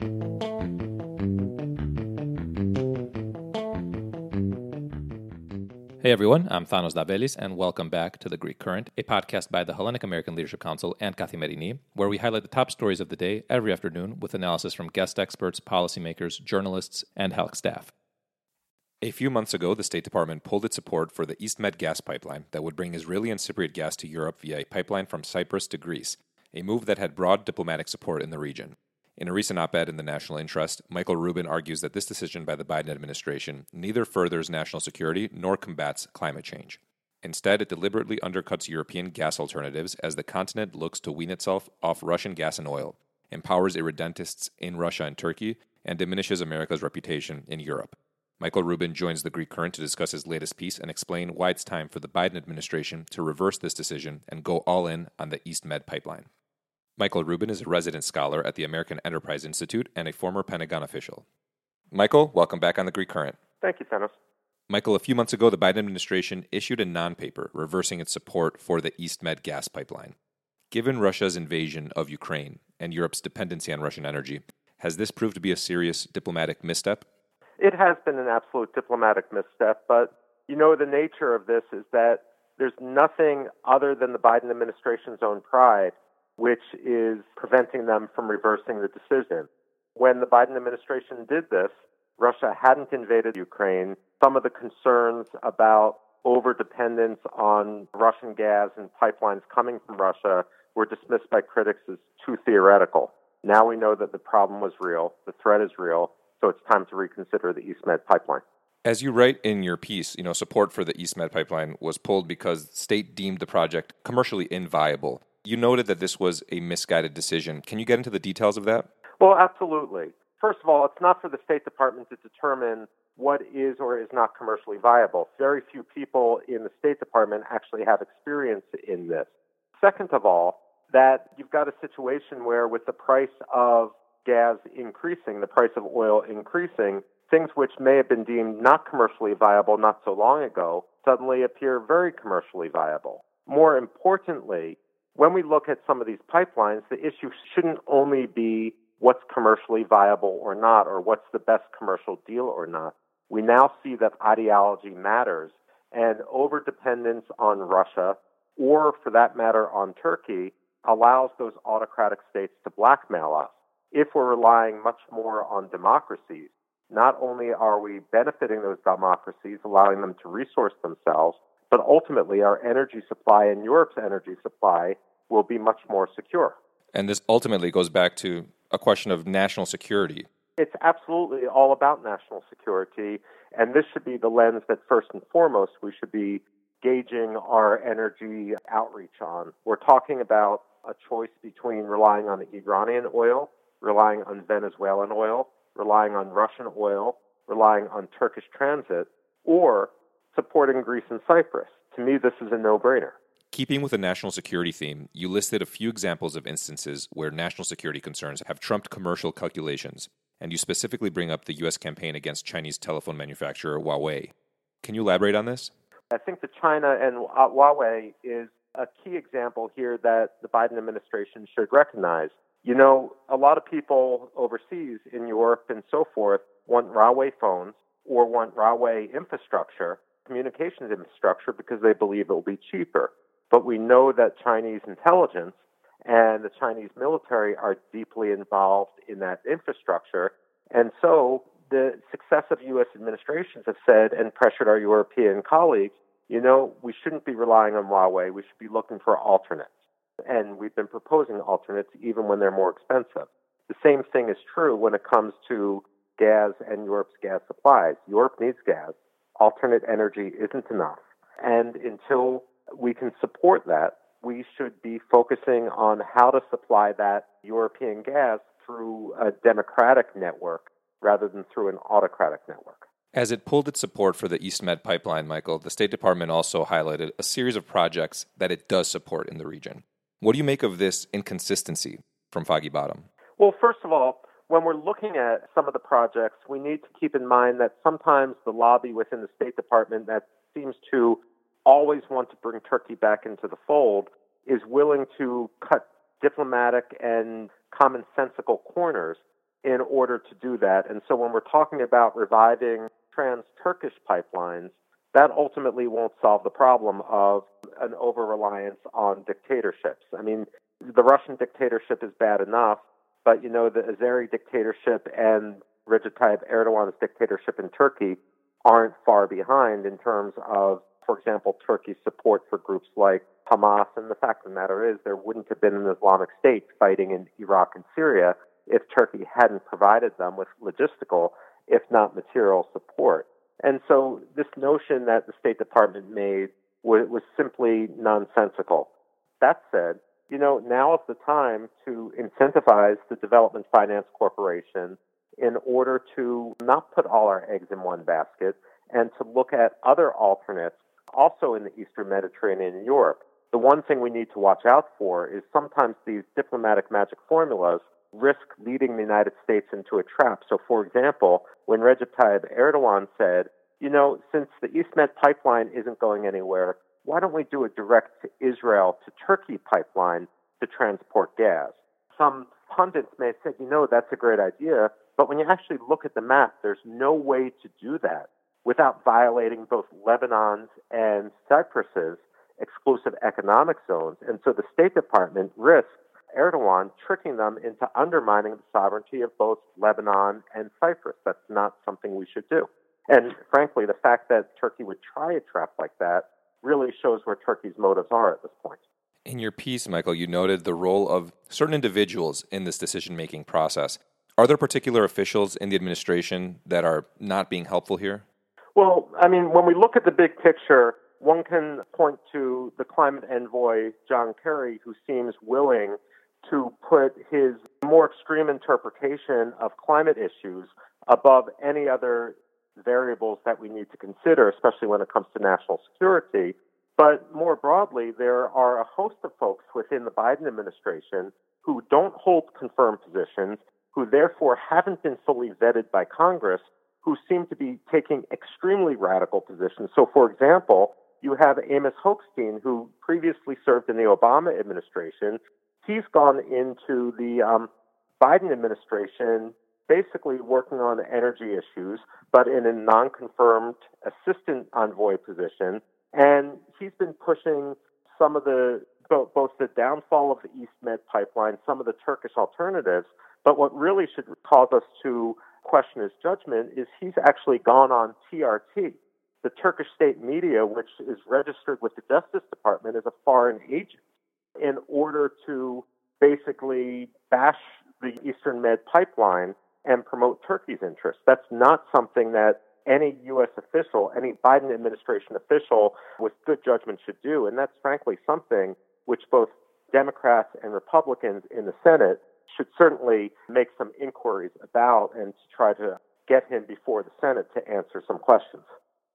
Hey everyone, I'm Thanos Davelis, and welcome back to The Greek Current, a podcast by the Hellenic American Leadership Council and Kathy Kathimerini, where we highlight the top stories of the day every afternoon with analysis from guest experts, policymakers, journalists, and HELC staff. A few months ago, the State Department pulled its support for the East Med gas pipeline that would bring Israeli and Cypriot gas to Europe via a pipeline from Cyprus to Greece, a move that had broad diplomatic support in the region. In a recent op ed in the National Interest, Michael Rubin argues that this decision by the Biden administration neither furthers national security nor combats climate change. Instead, it deliberately undercuts European gas alternatives as the continent looks to wean itself off Russian gas and oil, empowers irredentists in Russia and Turkey, and diminishes America's reputation in Europe. Michael Rubin joins the Greek Current to discuss his latest piece and explain why it's time for the Biden administration to reverse this decision and go all in on the East Med pipeline. Michael Rubin is a resident scholar at the American Enterprise Institute and a former Pentagon official. Michael, welcome back on the Greek Current. Thank you, Thanos. Michael, a few months ago, the Biden administration issued a non paper reversing its support for the East Med gas pipeline. Given Russia's invasion of Ukraine and Europe's dependency on Russian energy, has this proved to be a serious diplomatic misstep? It has been an absolute diplomatic misstep, but you know, the nature of this is that there's nothing other than the Biden administration's own pride which is preventing them from reversing the decision. When the Biden administration did this, Russia hadn't invaded Ukraine. Some of the concerns about overdependence on Russian gas and pipelines coming from Russia were dismissed by critics as too theoretical. Now we know that the problem was real, the threat is real, so it's time to reconsider the East Med pipeline. As you write in your piece, you know, support for the East Med pipeline was pulled because state deemed the project commercially inviable. You noted that this was a misguided decision. Can you get into the details of that? Well, absolutely. First of all, it's not for the State Department to determine what is or is not commercially viable. Very few people in the State Department actually have experience in this. Second of all, that you've got a situation where, with the price of gas increasing, the price of oil increasing, things which may have been deemed not commercially viable not so long ago suddenly appear very commercially viable. More importantly, when we look at some of these pipelines, the issue shouldn't only be what's commercially viable or not, or what's the best commercial deal or not. We now see that ideology matters, and overdependence on Russia, or for that matter on Turkey, allows those autocratic states to blackmail us. If we're relying much more on democracies, not only are we benefiting those democracies, allowing them to resource themselves, but ultimately, our energy supply and Europe's energy supply will be much more secure. And this ultimately goes back to a question of national security. It's absolutely all about national security. And this should be the lens that, first and foremost, we should be gauging our energy outreach on. We're talking about a choice between relying on Iranian oil, relying on Venezuelan oil, relying on Russian oil, relying on Turkish transit, or supporting Greece and Cyprus. To me, this is a no brainer. Keeping with the national security theme, you listed a few examples of instances where national security concerns have trumped commercial calculations, and you specifically bring up the U.S. campaign against Chinese telephone manufacturer Huawei. Can you elaborate on this? I think that China and Huawei is a key example here that the Biden administration should recognize. You know, a lot of people overseas in Europe and so forth want Huawei phones or want Huawei infrastructure communications infrastructure because they believe it will be cheaper. But we know that Chinese intelligence and the Chinese military are deeply involved in that infrastructure. And so the successive U.S. administrations have said and pressured our European colleagues, you know, we shouldn't be relying on Huawei. We should be looking for alternates. And we've been proposing alternates even when they're more expensive. The same thing is true when it comes to gas and Europe's gas supplies. Europe needs gas alternate energy isn't enough. And until we can support that, we should be focusing on how to supply that European gas through a democratic network rather than through an autocratic network. As it pulled its support for the East Med pipeline, Michael, the State Department also highlighted a series of projects that it does support in the region. What do you make of this inconsistency from Foggy Bottom? Well, first of all, when we're looking at some of the projects, we need to keep in mind that sometimes the lobby within the State Department that seems to always want to bring Turkey back into the fold is willing to cut diplomatic and commonsensical corners in order to do that. And so when we're talking about reviving trans Turkish pipelines, that ultimately won't solve the problem of an over reliance on dictatorships. I mean, the Russian dictatorship is bad enough, but you know, the Azeri dictatorship and Recep Tayyip Erdogan's dictatorship in Turkey aren't far behind in terms of, for example, Turkey's support for groups like Hamas. And the fact of the matter is, there wouldn't have been an Islamic State fighting in Iraq and Syria if Turkey hadn't provided them with logistical, if not material support. And so this notion that the State Department made was, was simply nonsensical. That said, you know, now is the time to incentivize the Development Finance Corporation in order to not put all our eggs in one basket and to look at other alternates also in the Eastern Mediterranean and Europe. The one thing we need to watch out for is sometimes these diplomatic magic formulas risk leading the United States into a trap. So, for example, when Recep Tayyip Erdogan said, you know, since the EastMed pipeline isn't going anywhere, why don't we do a direct to Israel to Turkey pipeline to transport gas? Some pundits may have said, you know, that's a great idea, but when you actually look at the map, there's no way to do that without violating both Lebanon's and Cyprus's exclusive economic zones. And so the State Department risks Erdogan tricking them into undermining the sovereignty of both Lebanon and Cyprus. That's not something we should do. And frankly, the fact that Turkey would try a trap like that really shows where Turkey's motives are at this point. In your piece, Michael, you noted the role of certain individuals in this decision making process. Are there particular officials in the administration that are not being helpful here? Well, I mean, when we look at the big picture, one can point to the climate envoy, John Kerry, who seems willing to put his more extreme interpretation of climate issues above any other variables that we need to consider, especially when it comes to national security. But more broadly, there are a host of folks within the Biden administration who don't hold confirmed positions, who therefore haven't been fully vetted by Congress, who seem to be taking extremely radical positions. So, for example, you have Amos Hochstein, who previously served in the Obama administration. He's gone into the um, Biden administration basically working on energy issues, but in a non confirmed assistant envoy position. And he's been pushing some of the both, the downfall of the East Med pipeline, some of the Turkish alternatives. But what really should cause us to question his judgment is he's actually gone on TRT, the Turkish state media, which is registered with the Justice Department as a foreign agent, in order to basically bash the Eastern Med pipeline and promote Turkey's interests. That's not something that any U.S. official, any Biden administration official with good judgment should do. And that's frankly something which both Democrats and Republicans in the Senate should certainly make some inquiries about and to try to get him before the Senate to answer some questions.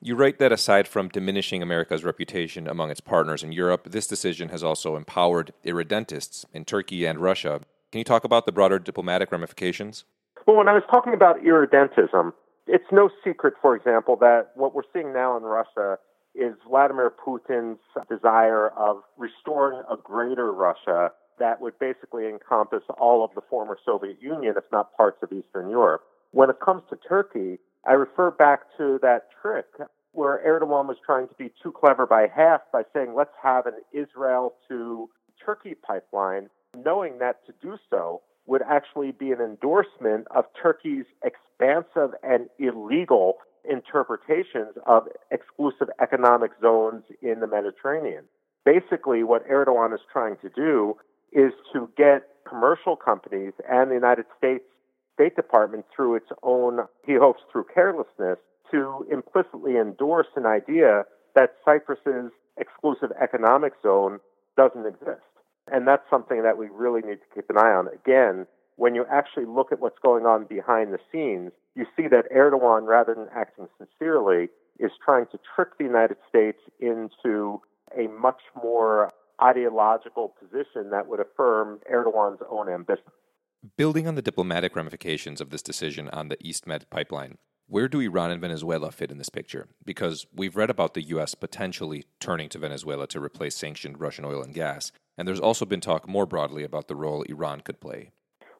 You write that aside from diminishing America's reputation among its partners in Europe, this decision has also empowered irredentists in Turkey and Russia. Can you talk about the broader diplomatic ramifications? Well, when I was talking about irredentism, it's no secret, for example, that what we're seeing now in Russia is Vladimir Putin's desire of restoring a greater Russia that would basically encompass all of the former Soviet Union, if not parts of Eastern Europe. When it comes to Turkey, I refer back to that trick where Erdogan was trying to be too clever by half by saying, let's have an Israel to Turkey pipeline, knowing that to do so would actually be an endorsement of Turkey's expansive and illegal interpretations of exclusive economic zones in the Mediterranean. Basically, what Erdogan is trying to do is to get commercial companies and the United States State Department through its own, he hopes through carelessness, to implicitly endorse an idea that Cyprus's exclusive economic zone doesn't exist. And that's something that we really need to keep an eye on. Again, when you actually look at what's going on behind the scenes, you see that Erdogan, rather than acting sincerely, is trying to trick the United States into a much more ideological position that would affirm Erdogan's own ambition. Building on the diplomatic ramifications of this decision on the East Med pipeline, where do Iran and Venezuela fit in this picture? Because we've read about the U.S. potentially turning to Venezuela to replace sanctioned Russian oil and gas, and there's also been talk more broadly about the role Iran could play.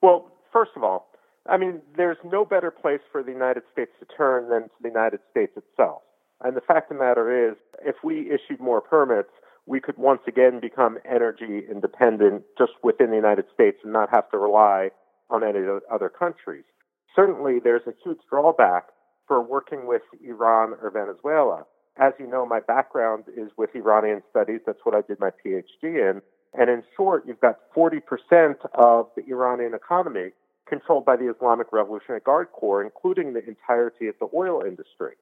Well, first of all, I mean, there's no better place for the United States to turn than to the United States itself. And the fact of the matter is, if we issued more permits, we could once again become energy independent just within the United States and not have to rely on any other countries. Certainly, there's a huge drawback for working with Iran or Venezuela. As you know, my background is with Iranian studies. That's what I did my PhD in. And in short, you've got 40% of the Iranian economy controlled by the Islamic Revolutionary Guard Corps, including the entirety of the oil industry.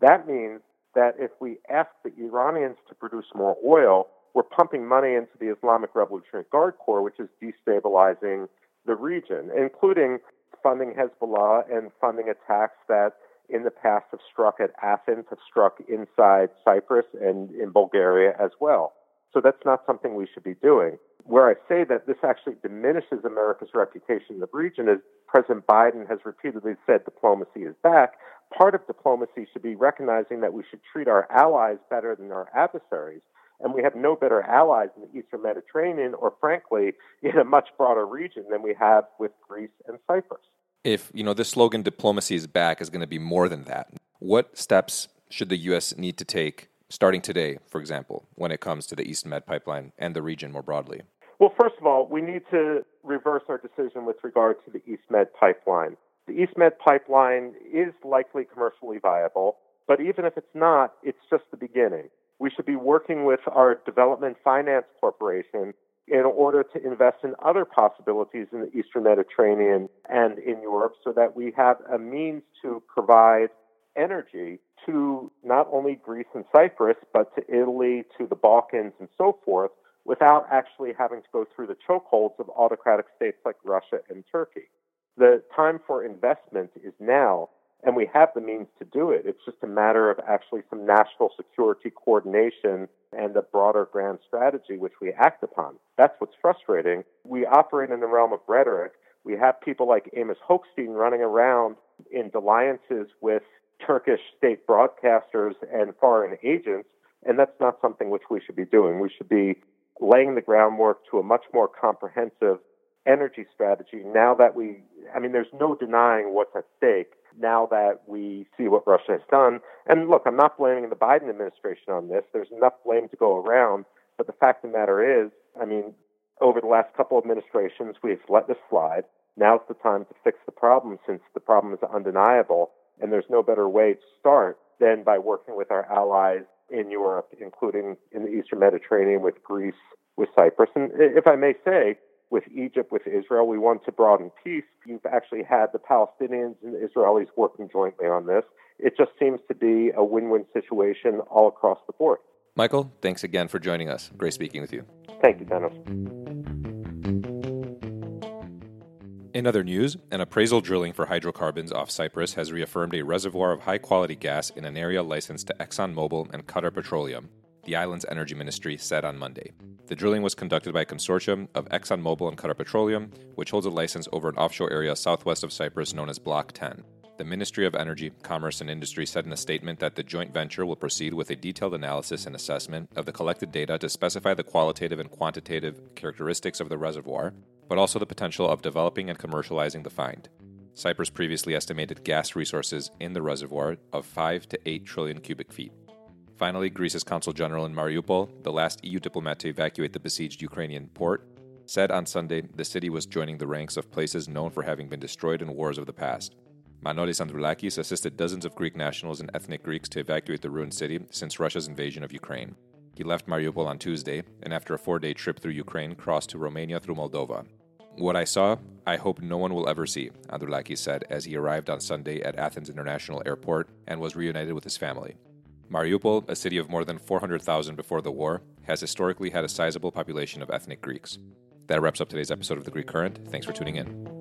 That means that if we ask the Iranians to produce more oil, we're pumping money into the Islamic Revolutionary Guard Corps, which is destabilizing the region, including funding Hezbollah and funding attacks that in the past have struck at Athens, have struck inside Cyprus and in Bulgaria as well. So that's not something we should be doing. Where I say that this actually diminishes America's reputation in the region is President Biden has repeatedly said diplomacy is back. Part of diplomacy should be recognizing that we should treat our allies better than our adversaries. And we have no better allies in the Eastern Mediterranean or, frankly, in a much broader region than we have with Greece and Cyprus. If, you know, this slogan, diplomacy is back, is going to be more than that, what steps should the U.S. need to take starting today, for example, when it comes to the East Med pipeline and the region more broadly? Well, first of all, we need to reverse our decision with regard to the East Med pipeline. The East Med pipeline is likely commercially viable, but even if it's not, it's just the beginning. We should be working with our Development Finance Corporation in order to invest in other possibilities in the Eastern Mediterranean and in Europe so that we have a means to provide energy to not only Greece and Cyprus, but to Italy, to the Balkans, and so forth, without actually having to go through the chokeholds of autocratic states like Russia and Turkey. The time for investment is now, and we have the means to do it. It's just a matter of actually some national security coordination and a broader grand strategy which we act upon. That's what's frustrating. We operate in the realm of rhetoric. We have people like Amos Hochstein running around in alliances with Turkish state broadcasters and foreign agents, and that's not something which we should be doing. We should be laying the groundwork to a much more comprehensive energy strategy now that we, I mean, there's no denying what's at stake now that we see what Russia has done. And look, I'm not blaming the Biden administration on this. There's enough blame to go around. But the fact of the matter is, I mean, over the last couple of administrations, we've let this slide. Now's the time to fix the problem since the problem is undeniable. And there's no better way to start than by working with our allies in Europe, including in the Eastern Mediterranean with Greece, with Cyprus. And if I may say, with Egypt, with Israel, we want to broaden peace. You've actually had the Palestinians and the Israelis working jointly on this. It just seems to be a win win situation all across the board. Michael, thanks again for joining us. Great speaking with you. Thank you, Dennis. In other news, an appraisal drilling for hydrocarbons off Cyprus has reaffirmed a reservoir of high quality gas in an area licensed to ExxonMobil and Qatar Petroleum, the island's energy ministry said on Monday. The drilling was conducted by a consortium of ExxonMobil and Qatar Petroleum, which holds a license over an offshore area southwest of Cyprus known as Block 10. The Ministry of Energy, Commerce and Industry said in a statement that the joint venture will proceed with a detailed analysis and assessment of the collected data to specify the qualitative and quantitative characteristics of the reservoir, but also the potential of developing and commercializing the find. Cyprus previously estimated gas resources in the reservoir of 5 to 8 trillion cubic feet. Finally, Greece's consul general in Mariupol, the last EU diplomat to evacuate the besieged Ukrainian port, said on Sunday the city was joining the ranks of places known for having been destroyed in wars of the past. Manolis Androulakis assisted dozens of Greek nationals and ethnic Greeks to evacuate the ruined city since Russia's invasion of Ukraine. He left Mariupol on Tuesday and, after a four day trip through Ukraine, crossed to Romania through Moldova. What I saw, I hope no one will ever see, Androulakis said as he arrived on Sunday at Athens International Airport and was reunited with his family. Mariupol, a city of more than 400,000 before the war, has historically had a sizable population of ethnic Greeks. That wraps up today's episode of The Greek Current. Thanks for tuning in.